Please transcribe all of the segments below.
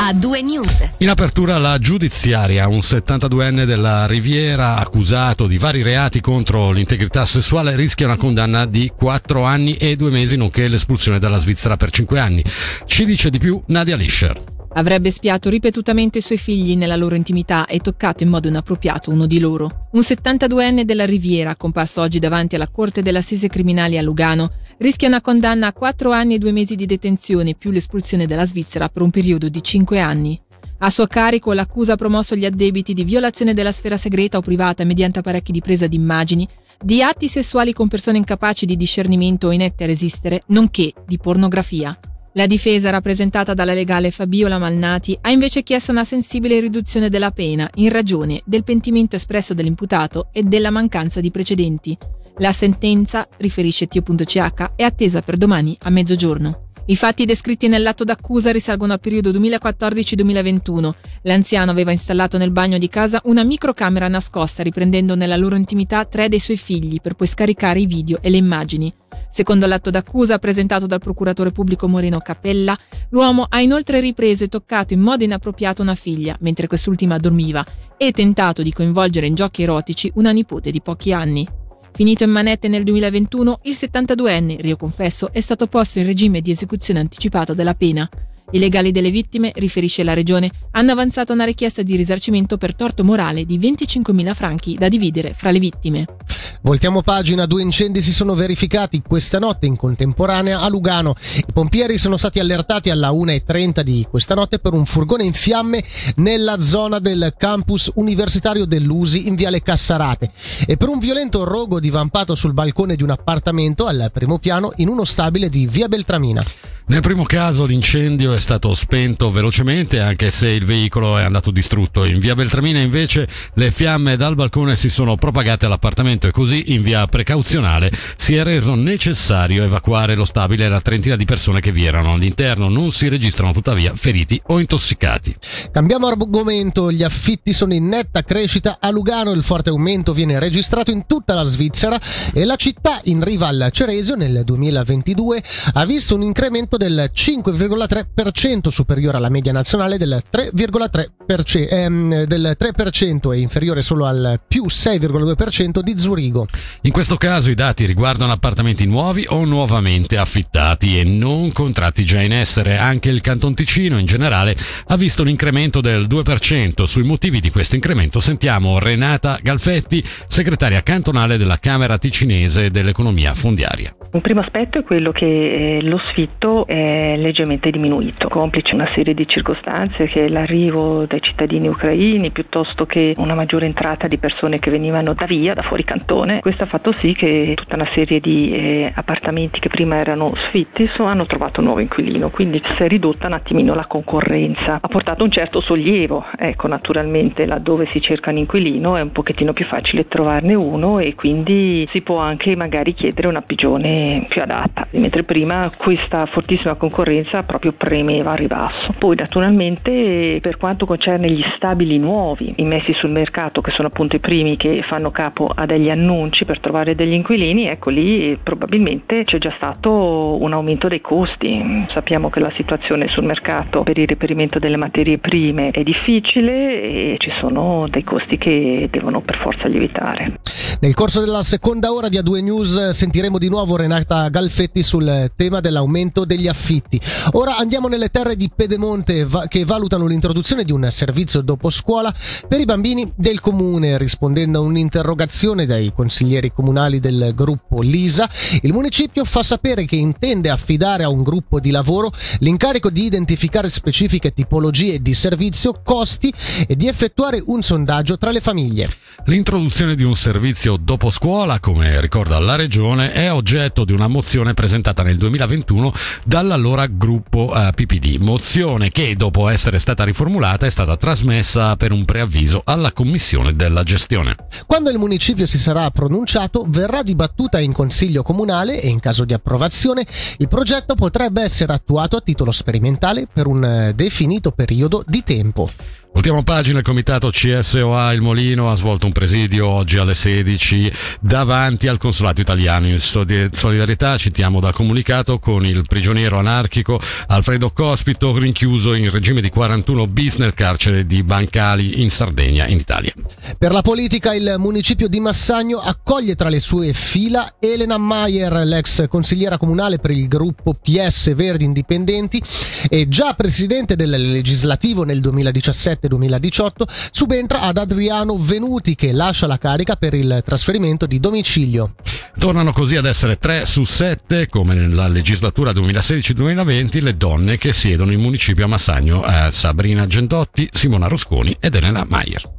a due news. In apertura la giudiziaria, un 72enne della Riviera accusato di vari reati contro l'integrità sessuale rischia una condanna di 4 anni e 2 mesi nonché l'espulsione dalla Svizzera per 5 anni. Ci dice di più Nadia Lischer. Avrebbe spiato ripetutamente i suoi figli nella loro intimità e toccato in modo inappropriato uno di loro. Un 72enne della Riviera, comparso oggi davanti alla Corte dell'Assise Criminali a Lugano, rischia una condanna a 4 anni e 2 mesi di detenzione più l'espulsione dalla Svizzera per un periodo di 5 anni. A suo carico l'accusa ha promosso gli addebiti di violazione della sfera segreta o privata mediante apparecchi di presa di immagini, di atti sessuali con persone incapaci di discernimento o inette a resistere, nonché di pornografia. La difesa, rappresentata dalla legale Fabiola Malnati, ha invece chiesto una sensibile riduzione della pena in ragione del pentimento espresso dell'imputato e della mancanza di precedenti. La sentenza, riferisce Tio.ch, è attesa per domani a mezzogiorno. I fatti descritti nell'atto d'accusa risalgono al periodo 2014-2021. L'anziano aveva installato nel bagno di casa una microcamera nascosta riprendendo nella loro intimità tre dei suoi figli per poi scaricare i video e le immagini. Secondo l'atto d'accusa presentato dal procuratore pubblico Moreno Cappella, l'uomo ha inoltre ripreso e toccato in modo inappropriato una figlia, mentre quest'ultima dormiva, e tentato di coinvolgere in giochi erotici una nipote di pochi anni. Finito in manette nel 2021, il 72enne, Rio Confesso, è stato posto in regime di esecuzione anticipata della pena. I legali delle vittime, riferisce la regione, hanno avanzato una richiesta di risarcimento per torto morale di 25.000 franchi da dividere fra le vittime. Voltiamo pagina, due incendi si sono verificati questa notte in contemporanea a Lugano. I pompieri sono stati allertati alla 1.30 di questa notte per un furgone in fiamme nella zona del campus universitario dell'Usi in Viale Cassarate e per un violento rogo divampato sul balcone di un appartamento al primo piano in uno stabile di Via Beltramina. Nel primo caso l'incendio è stato spento velocemente anche se il veicolo è andato distrutto. In via Beltramina invece le fiamme dal balcone si sono propagate all'appartamento e così in via precauzionale si è reso necessario evacuare lo stabile e la trentina di persone che vi erano all'interno. Non si registrano tuttavia feriti o intossicati. Cambiamo argomento, gli affitti sono in netta crescita a Lugano, il forte aumento viene registrato in tutta la Svizzera e la città in riva al Ceresio nel 2022 ha visto un incremento del 5,3% superiore alla media nazionale del 3,3%, ehm, del 3% e inferiore solo al più 6,2% di Zurigo. In questo caso i dati riguardano appartamenti nuovi o nuovamente affittati e non contratti già in essere. Anche il Canton Ticino in generale ha visto un incremento del 2%. Sui motivi di questo incremento sentiamo Renata Galfetti, segretaria cantonale della Camera Ticinese dell'Economia Fondiaria. Un primo aspetto è quello che eh, lo sfitto è leggermente diminuito, complice una serie di circostanze che l'arrivo dei cittadini ucraini piuttosto che una maggiore entrata di persone che venivano da via, da fuori cantone. Questo ha fatto sì che tutta una serie di eh, appartamenti che prima erano sfitti hanno trovato un nuovo inquilino, quindi si è ridotta un attimino la concorrenza. Ha portato un certo sollievo, ecco naturalmente laddove si cerca un inquilino è un pochettino più facile trovarne uno e quindi si può anche magari chiedere una più adatta, mentre prima questa fortissima concorrenza proprio premeva a ribasso. Poi naturalmente per quanto concerne gli stabili nuovi immessi sul mercato, che sono appunto i primi che fanno capo a degli annunci per trovare degli inquilini, ecco lì probabilmente c'è già stato un aumento dei costi. Sappiamo che la situazione sul mercato per il reperimento delle materie prime è difficile e ci sono dei costi che devono per forza lievitare. Nel corso della seconda ora di A2 News sentiremo di nuovo Renata Galfetti sul tema dell'aumento degli affitti. Ora andiamo nelle terre di Pedemonte che valutano l'introduzione di un servizio dopo scuola per i bambini del comune. Rispondendo a un'interrogazione dai consiglieri comunali del gruppo Lisa, il municipio fa sapere che intende affidare a un gruppo di lavoro l'incarico di identificare specifiche tipologie di servizio, costi e di effettuare un sondaggio tra le famiglie. L'introduzione di un servizio dopo scuola, come ricorda la regione, è oggetto di una mozione presentata nel 2021 dall'allora gruppo eh, PPD. Mozione che, dopo essere stata riformulata, è stata trasmessa per un preavviso alla commissione della gestione. Quando il municipio si sarà pronunciato, verrà dibattuta in consiglio comunale e in caso di approvazione, il progetto potrebbe essere attuato a titolo sperimentale per un definito periodo di tempo. Ultima pagina, il comitato CSOA Il Molino ha svolto un presidio oggi alle 16 davanti al consolato italiano in solidarietà, citiamo dal comunicato, con il prigioniero anarchico Alfredo Cospito rinchiuso in regime di 41 bis nel carcere di Bancali in Sardegna, in Italia. Per la politica il municipio di Massagno accoglie tra le sue fila Elena Mayer, l'ex consigliera comunale per il gruppo PS Verdi Indipendenti e già presidente del legislativo nel 2017 2018, subentra ad Adriano Venuti che lascia la carica per il trasferimento di domicilio. Tornano così ad essere 3 su 7, come nella legislatura 2016-2020, le donne che siedono in municipio a Massagno, eh, Sabrina Gendotti, Simona Rosconi ed Elena Maier.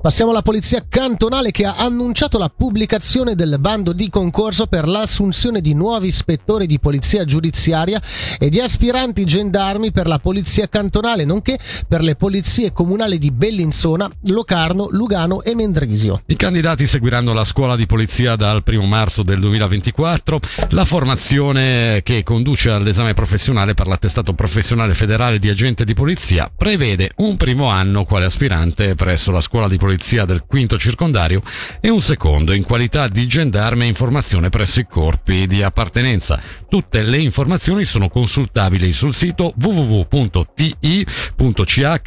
Passiamo alla polizia cantonale che ha annunciato la pubblicazione del bando di concorso per l'assunzione di nuovi ispettori di polizia giudiziaria e di aspiranti gendarmi per la polizia cantonale, nonché per le polizie comunali di Bellinzona, Locarno, Lugano e Mendrisio. I candidati seguiranno la scuola di polizia dal 1 marzo del 2024, la formazione che conduce all'esame professionale per l'attestato professionale federale di agente di polizia prevede un primo anno quale aspirante presso la scuola di polizia del quinto circondario e un secondo in qualità di gendarme in formazione presso i corpi di appartenenza. Tutte le informazioni sono consultabili sul sito www.ti.ch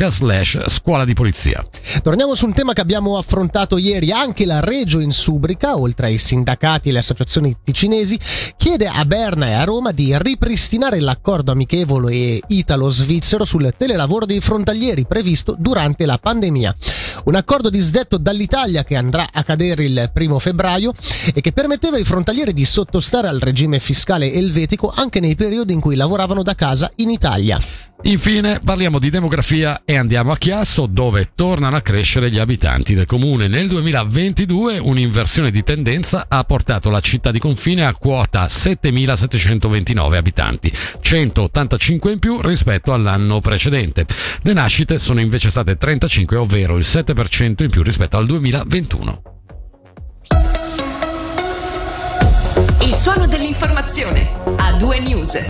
slash scuola di polizia. Torniamo su un tema che abbiamo affrontato ieri. Anche la Regio in Subrica, oltre ai sindacati e le associazioni ticinesi, chiede a Berna e a Roma di ripristinare l'accordo amichevole e italo-svizzero sul telelavoro dei frontalieri previsto durante la pandemia. Un accordo disdetto dall'Italia che andrà a cadere il primo febbraio e che permetteva ai frontalieri di sottostare al regime fiscale elvetico anche nei periodi in cui lavoravano da casa in Italia. Infine parliamo di demografia e andiamo a Chiasso dove tornano a crescere gli abitanti del comune. Nel 2022 un'inversione di tendenza ha portato la città di confine a quota 7.729 abitanti, 185 in più rispetto all'anno precedente. Le nascite sono invece state 35, ovvero il 7% in più rispetto al 2021. Il suono dell'informazione a due news.